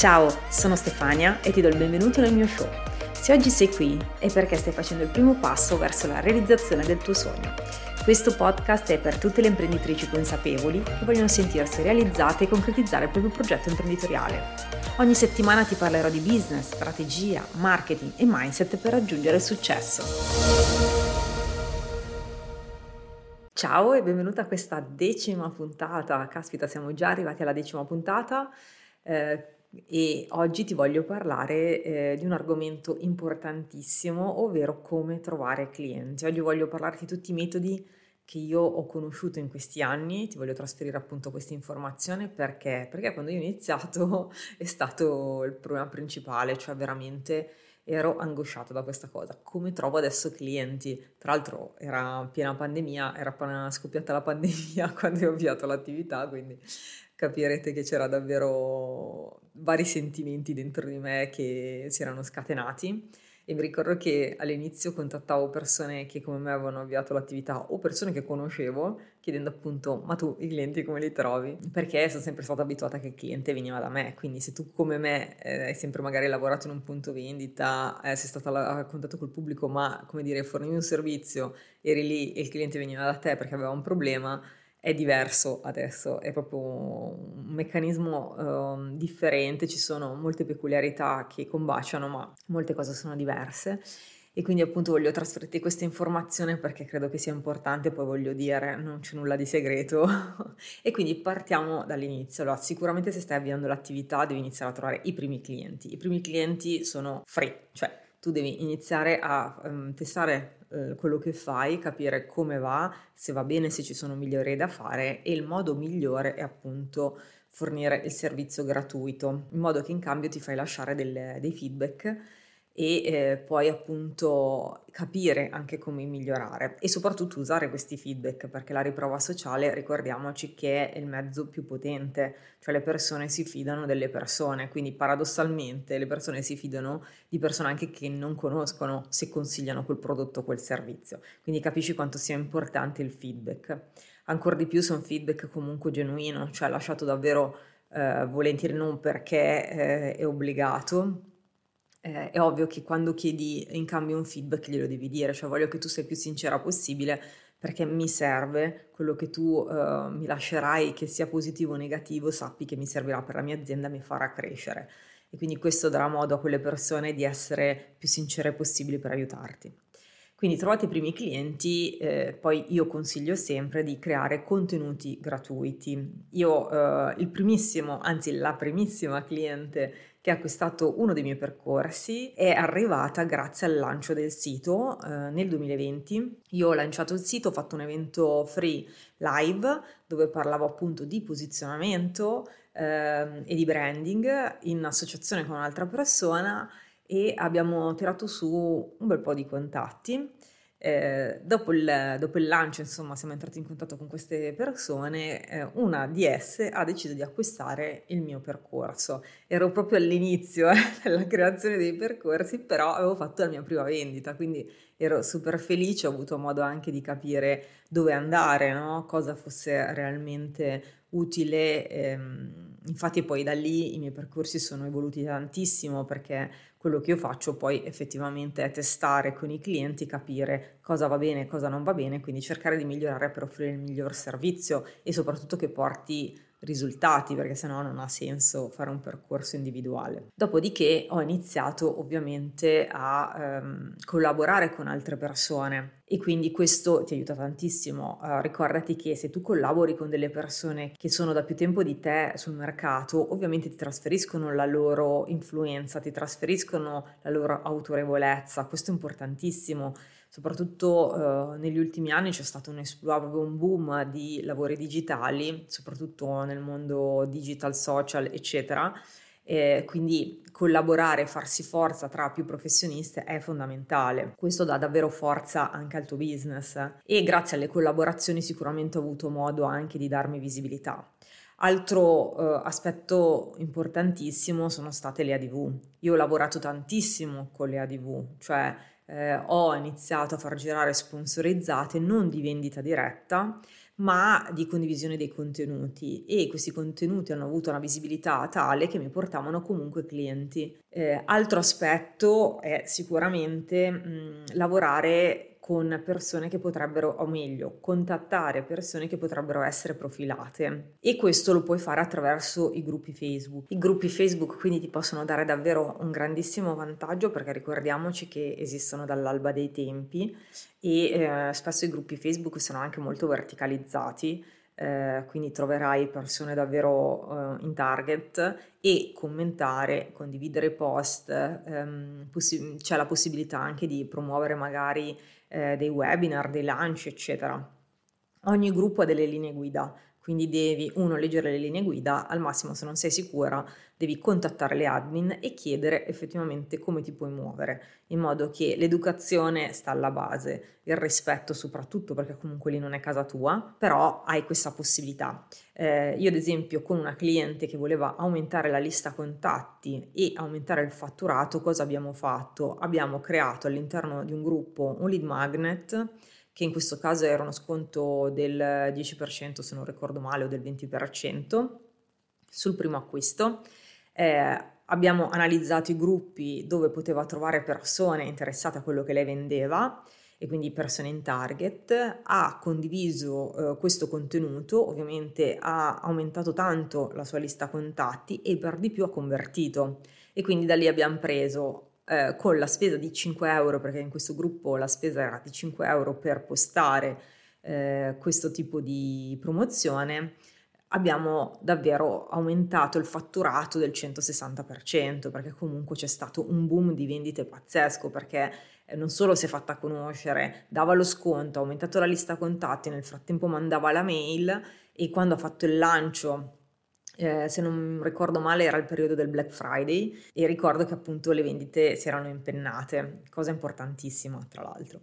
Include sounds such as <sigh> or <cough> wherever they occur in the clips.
Ciao, sono Stefania e ti do il benvenuto nel mio show. Se oggi sei qui è perché stai facendo il primo passo verso la realizzazione del tuo sogno. Questo podcast è per tutte le imprenditrici consapevoli che vogliono sentirsi realizzate e concretizzare il proprio progetto imprenditoriale. Ogni settimana ti parlerò di business, strategia, marketing e mindset per raggiungere il successo. Ciao e benvenuta a questa decima puntata. Caspita, siamo già arrivati alla decima puntata. Eh, e oggi ti voglio parlare eh, di un argomento importantissimo, ovvero come trovare clienti. Oggi voglio parlarti di tutti i metodi che io ho conosciuto in questi anni, ti voglio trasferire appunto questa informazione perché, perché quando io ho iniziato <laughs> è stato il problema principale, cioè veramente ero angosciata da questa cosa. Come trovo adesso clienti? Tra l'altro era piena pandemia, era appena scoppiata la <laughs> pandemia quando ho avviato l'attività, quindi capirete che c'era davvero vari sentimenti dentro di me che si erano scatenati e mi ricordo che all'inizio contattavo persone che come me avevano avviato l'attività o persone che conoscevo chiedendo appunto ma tu i clienti come li trovi? Perché sono sempre stata abituata che il cliente veniva da me, quindi se tu come me eh, hai sempre magari lavorato in un punto vendita, eh, sei stata a contatto col pubblico ma come dire fornivi un servizio, eri lì e il cliente veniva da te perché aveva un problema, è diverso adesso, è proprio un meccanismo uh, differente, ci sono molte peculiarità che combaciano, ma molte cose sono diverse. E quindi appunto voglio trasferirti questa informazione perché credo che sia importante, poi voglio dire, non c'è nulla di segreto. <laughs> e quindi partiamo dall'inizio. Allora, sicuramente se stai avviando l'attività devi iniziare a trovare i primi clienti. I primi clienti sono free, cioè tu devi iniziare a um, testare eh, quello che fai, capire come va, se va bene, se ci sono migliori da fare e il modo migliore è appunto fornire il servizio gratuito, in modo che in cambio ti fai lasciare delle, dei feedback e eh, poi appunto capire anche come migliorare e soprattutto usare questi feedback perché la riprova sociale ricordiamoci che è il mezzo più potente, cioè le persone si fidano delle persone, quindi paradossalmente le persone si fidano di persone anche che non conoscono se consigliano quel prodotto o quel servizio, quindi capisci quanto sia importante il feedback. Ancora di più se un feedback comunque genuino, cioè lasciato davvero eh, volentieri non perché eh, è obbligato, eh, è ovvio che quando chiedi in cambio un feedback glielo devi dire, cioè voglio che tu sia più sincera possibile perché mi serve quello che tu uh, mi lascerai, che sia positivo o negativo, sappi che mi servirà per la mia azienda, mi farà crescere. E quindi questo darà modo a quelle persone di essere più sincere possibili per aiutarti. Quindi trovate i primi clienti, eh, poi io consiglio sempre di creare contenuti gratuiti. Io eh, il primissimo, anzi la primissima cliente che ha acquistato uno dei miei percorsi è arrivata grazie al lancio del sito eh, nel 2020. Io ho lanciato il sito, ho fatto un evento free live dove parlavo appunto di posizionamento eh, e di branding in associazione con un'altra persona e abbiamo tirato su un bel po' di contatti. Eh, dopo, il, dopo, il, lancio, insomma, siamo entrati in contatto con queste persone. Eh, una di esse ha deciso di acquistare il mio percorso. Ero proprio all'inizio eh, <laughs> della creazione dei percorsi, però avevo fatto la mia prima vendita, quindi ero super felice. Ho avuto modo anche di capire dove andare, no? cosa fosse realmente utile. Ehm, infatti, poi da lì i miei percorsi sono evoluti tantissimo perché quello che io faccio poi effettivamente è testare con i clienti, capire cosa va bene e cosa non va bene, quindi cercare di migliorare per offrire il miglior servizio e soprattutto che porti risultati perché sennò non ha senso fare un percorso individuale. Dopodiché ho iniziato ovviamente a ehm, collaborare con altre persone e quindi questo ti aiuta tantissimo. Uh, ricordati che se tu collabori con delle persone che sono da più tempo di te sul mercato, ovviamente ti trasferiscono la loro influenza, ti trasferiscono la loro autorevolezza, questo è importantissimo soprattutto eh, negli ultimi anni c'è stato un, un boom di lavori digitali, soprattutto nel mondo digital, social, eccetera. E quindi collaborare, farsi forza tra più professioniste è fondamentale. Questo dà davvero forza anche al tuo business e grazie alle collaborazioni sicuramente ho avuto modo anche di darmi visibilità. Altro eh, aspetto importantissimo sono state le ADV. Io ho lavorato tantissimo con le ADV, cioè eh, ho iniziato a far girare sponsorizzate non di vendita diretta, ma di condivisione dei contenuti e questi contenuti hanno avuto una visibilità tale che mi portavano comunque clienti. Eh, altro aspetto è sicuramente mh, lavorare con persone che potrebbero, o meglio, contattare persone che potrebbero essere profilate e questo lo puoi fare attraverso i gruppi Facebook. I gruppi Facebook quindi ti possono dare davvero un grandissimo vantaggio perché ricordiamoci che esistono dall'alba dei tempi e eh, spesso i gruppi Facebook sono anche molto verticalizzati. Eh, quindi troverai persone davvero eh, in target e commentare, condividere post, ehm, possi- c'è la possibilità anche di promuovere magari eh, dei webinar, dei lunch, eccetera. Ogni gruppo ha delle linee guida, quindi devi, uno, leggere le linee guida, al massimo se non sei sicura devi contattare le admin e chiedere effettivamente come ti puoi muovere, in modo che l'educazione sta alla base, il rispetto soprattutto perché comunque lì non è casa tua, però hai questa possibilità. Eh, io ad esempio con una cliente che voleva aumentare la lista contatti e aumentare il fatturato, cosa abbiamo fatto? Abbiamo creato all'interno di un gruppo un lead magnet che in questo caso era uno sconto del 10% se non ricordo male o del 20% sul primo acquisto. Eh, abbiamo analizzato i gruppi dove poteva trovare persone interessate a quello che lei vendeva e quindi persone in target, ha condiviso eh, questo contenuto, ovviamente ha aumentato tanto la sua lista contatti e per di più ha convertito e quindi da lì abbiamo preso eh, con la spesa di 5 euro, perché in questo gruppo la spesa era di 5 euro per postare eh, questo tipo di promozione, abbiamo davvero aumentato il fatturato del 160%, perché comunque c'è stato un boom di vendite pazzesco, perché eh, non solo si è fatta conoscere, dava lo sconto, ha aumentato la lista contatti, nel frattempo mandava la mail e quando ha fatto il lancio eh, se non ricordo male era il periodo del Black Friday e ricordo che appunto le vendite si erano impennate, cosa importantissima tra l'altro.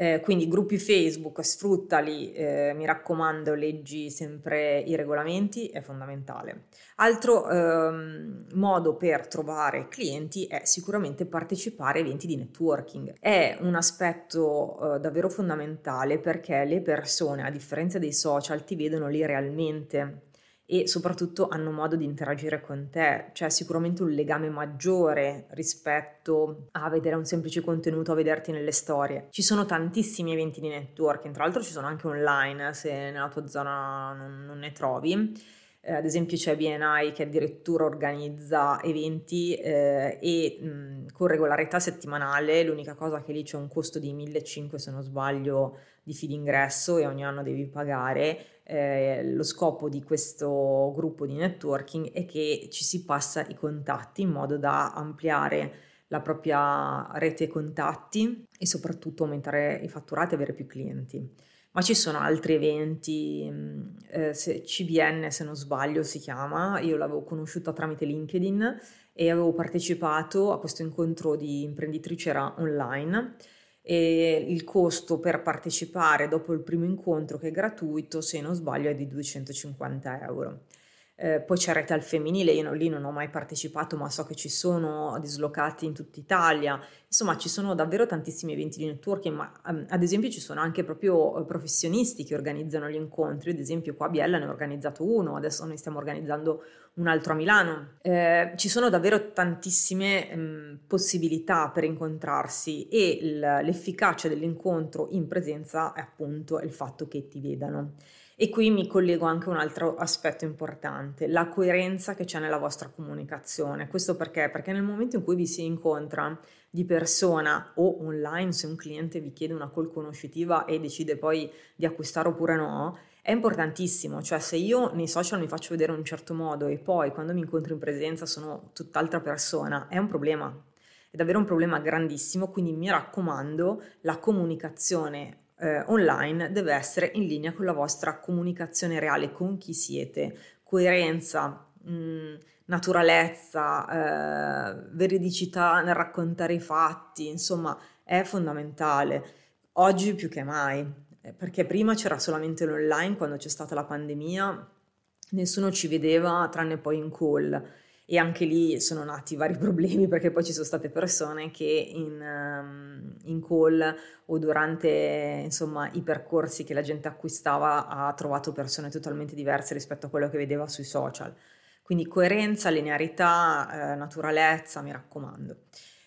Eh, quindi gruppi Facebook, sfruttali, eh, mi raccomando, leggi sempre i regolamenti, è fondamentale. Altro ehm, modo per trovare clienti è sicuramente partecipare a eventi di networking. È un aspetto eh, davvero fondamentale perché le persone, a differenza dei social, ti vedono lì realmente e soprattutto hanno modo di interagire con te, c'è sicuramente un legame maggiore rispetto a vedere un semplice contenuto, a vederti nelle storie. Ci sono tantissimi eventi di networking, tra l'altro ci sono anche online se nella tua zona non, non ne trovi. Eh, ad esempio c'è BNI che addirittura organizza eventi eh, e mh, con regolarità settimanale, l'unica cosa che lì c'è un costo di 1.500 se non sbaglio di fee d'ingresso e ogni anno devi pagare eh, lo scopo di questo gruppo di networking è che ci si passa i contatti in modo da ampliare la propria rete contatti e soprattutto aumentare i fatturati e avere più clienti. Ma ci sono altri eventi, mm, eh, se, CBN se non sbaglio si chiama, io l'avevo conosciuta tramite LinkedIn e avevo partecipato a questo incontro di imprenditrici era online e il costo per partecipare dopo il primo incontro che è gratuito, se non sbaglio, è di 250 euro. Eh, poi c'è Rete al Femminile, io lì non ho mai partecipato, ma so che ci sono dislocati in tutta Italia. Insomma, ci sono davvero tantissimi eventi di networking, ma um, ad esempio ci sono anche proprio uh, professionisti che organizzano gli incontri. Ad esempio, qua a Biella ne ho organizzato uno, adesso noi stiamo organizzando un altro a Milano. Eh, ci sono davvero tantissime um, possibilità per incontrarsi e l- l'efficacia dell'incontro in presenza è appunto il fatto che ti vedano. E qui mi collego anche a un altro aspetto importante, la coerenza che c'è nella vostra comunicazione. Questo perché? Perché nel momento in cui vi si incontra di persona o online, se un cliente vi chiede una call conoscitiva e decide poi di acquistare oppure no, è importantissimo, cioè se io nei social mi faccio vedere in un certo modo e poi quando mi incontro in presenza sono tutt'altra persona, è un problema, è davvero un problema grandissimo, quindi mi raccomando, la comunicazione eh, online deve essere in linea con la vostra comunicazione reale, con chi siete, coerenza, mh, mm, naturalezza, eh, veridicità nel raccontare i fatti, insomma è fondamentale, oggi più che mai, eh, perché prima c'era solamente l'online quando c'è stata la pandemia, nessuno ci vedeva tranne poi in call e anche lì sono nati vari <laughs> problemi perché poi ci sono state persone che in, um, in call o durante insomma, i percorsi che la gente acquistava ha trovato persone totalmente diverse rispetto a quello che vedeva sui social. Quindi coerenza, linearità, eh, naturalezza, mi raccomando.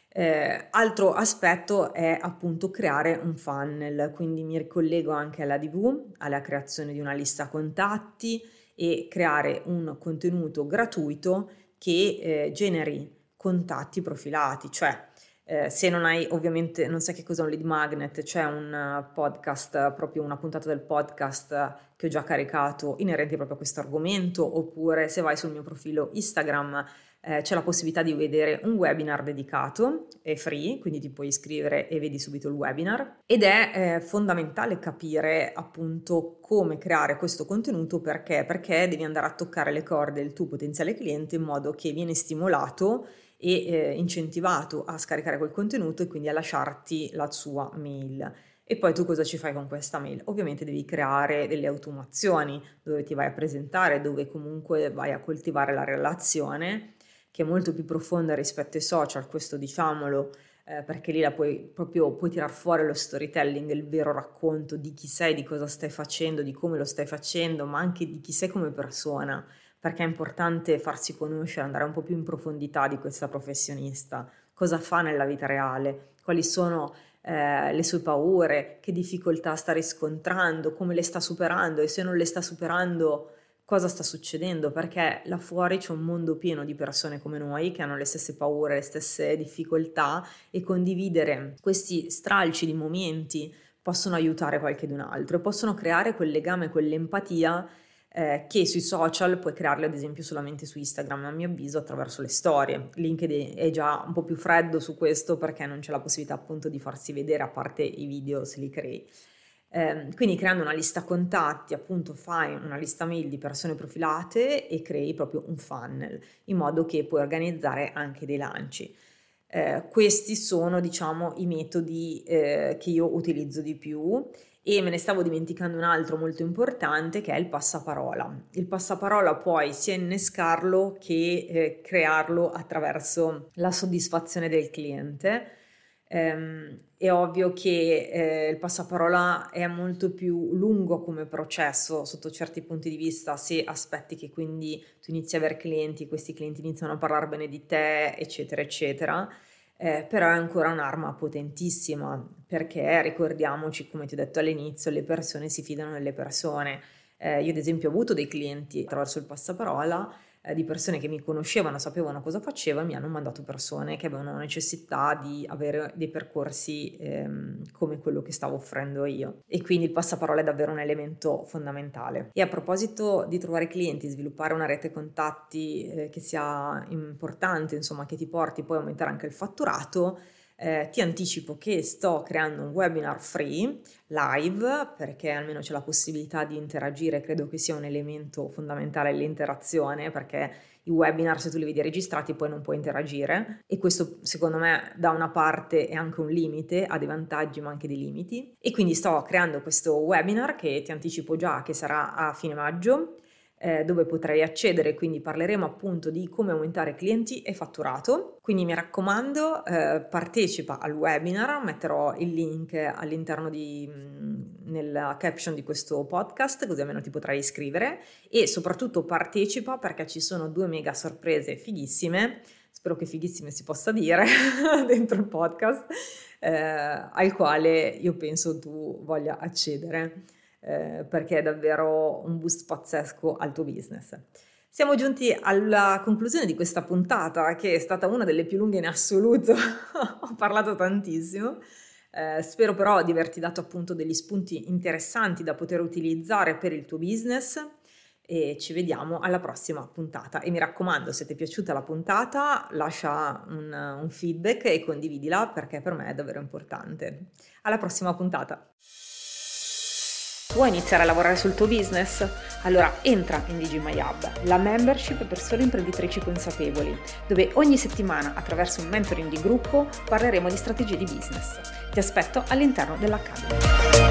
Eh, altro aspetto è appunto creare un funnel, quindi mi ricollego anche alla DV, alla creazione di una lista contatti e creare un contenuto gratuito che eh, generi contatti profilati, cioè eh, se non hai ovviamente, non sai che cos'è un lead magnet, c'è un podcast, proprio una puntata del podcast che ho già caricato inerente proprio a questo argomento, oppure se vai sul mio profilo Instagram eh, c'è la possibilità di vedere un webinar dedicato, è free, quindi ti puoi iscrivere e vedi subito il webinar. Ed è eh, fondamentale capire appunto come creare questo contenuto perché? Perché devi andare a toccare le corde del tuo potenziale cliente in modo che viene stimolato e eh, incentivato a scaricare quel contenuto e quindi a lasciarti la sua mail. E poi tu cosa ci fai con questa mail? Ovviamente devi creare delle automazioni dove ti vai a presentare, dove comunque vai a coltivare la relazione che è molto più profonda rispetto ai social, questo diciamolo, eh, perché lì la puoi proprio puoi tirar fuori lo storytelling, il vero racconto di chi sei, di cosa stai facendo, di come lo stai facendo, ma anche di chi sei come persona, perché è importante farsi conoscere, andare un po' più in profondità di questa professionista, cosa fa nella vita reale, quali sono eh, le sue paure, che difficoltà sta riscontrando, come le sta superando? E se non le sta superando cosa sta succedendo, perché là fuori c'è un mondo pieno di persone come noi che hanno le stesse paure, le stesse difficoltà e condividere questi stralci di momenti possono aiutare qualche d'un altro e possono creare quel legame, quell'empatia eh, che sui social puoi crearle ad esempio solamente su Instagram, a mio avviso, attraverso le storie. LinkedIn è già un po' più freddo su questo perché non c'è la possibilità appunto di farsi vedere a parte i video se li crei. Eh, quindi creando una lista contatti, appunto fai una lista mail di persone profilate e crei proprio un funnel in modo che puoi organizzare anche dei lanci. Eh, questi sono diciamo i metodi eh, che io utilizzo di più e me ne stavo dimenticando un altro molto importante che è il passaparola. Il passaparola puoi sia innescarlo che eh, crearlo attraverso la soddisfazione del cliente ehm, è ovvio che eh, il passaparola è molto più lungo come processo sotto certi punti di vista, se aspetti che quindi tu inizi a avere clienti, questi clienti iniziano a parlare bene di te, eccetera, eccetera. Eh, però è ancora un'arma potentissima perché ricordiamoci, come ti ho detto all'inizio, le persone si fidano delle persone. Eh, io ad esempio ho avuto dei clienti attraverso il passaparola eh, di persone che mi conoscevano, sapevano cosa facevo mi hanno mandato persone che avevano necessità di avere dei percorsi ehm, come quello che stavo offrendo io. E quindi il passaparola è davvero un elemento fondamentale. E a proposito di trovare clienti, sviluppare una rete contatti eh, che sia importante, insomma, che ti porti poi a aumentare anche il fatturato, eh, ti anticipo che sto creando un webinar free live perché almeno c'è la possibilità di interagire, credo che sia un elemento fondamentale l'interazione perché i webinar se tu li vedi registrati poi non puoi interagire. E questo secondo me da una parte è anche un limite, ha dei vantaggi ma anche dei limiti. E quindi sto creando questo webinar che ti anticipo già che sarà a fine maggio eh, dove potrai accedere, quindi parleremo appunto di come aumentare clienti e fatturato. Quindi mi raccomando, eh, partecipa al webinar, metterò il link all'interno di, mm, nella caption di questo podcast, così almeno ti potrai iscrivere. E soprattutto partecipa perché ci sono due mega sorprese fighissime, spero che fighissime si possa dire <laughs> dentro il podcast, eh, al quale io penso tu voglia accedere eh, perché è davvero un boost pazzesco al tuo business. Siamo giunti alla conclusione di questa puntata che è stata una delle più lunghe in assoluto, <laughs> ho parlato tantissimo. Eh, spero però di averti dato appunto degli spunti interessanti da poter utilizzare per il tuo business e ci vediamo alla prossima puntata. E mi raccomando, se ti è piaciuta la puntata, lascia un, un feedback e condividila perché per me è davvero importante. Alla prossima puntata! Vuoi iniziare a lavorare sul tuo business? Allora entra in DigiMyHub, la membership per sole imprenditrici consapevoli, dove ogni settimana attraverso un mentoring di gruppo parleremo di strategie di business. Ti aspetto all'interno dell'Academy.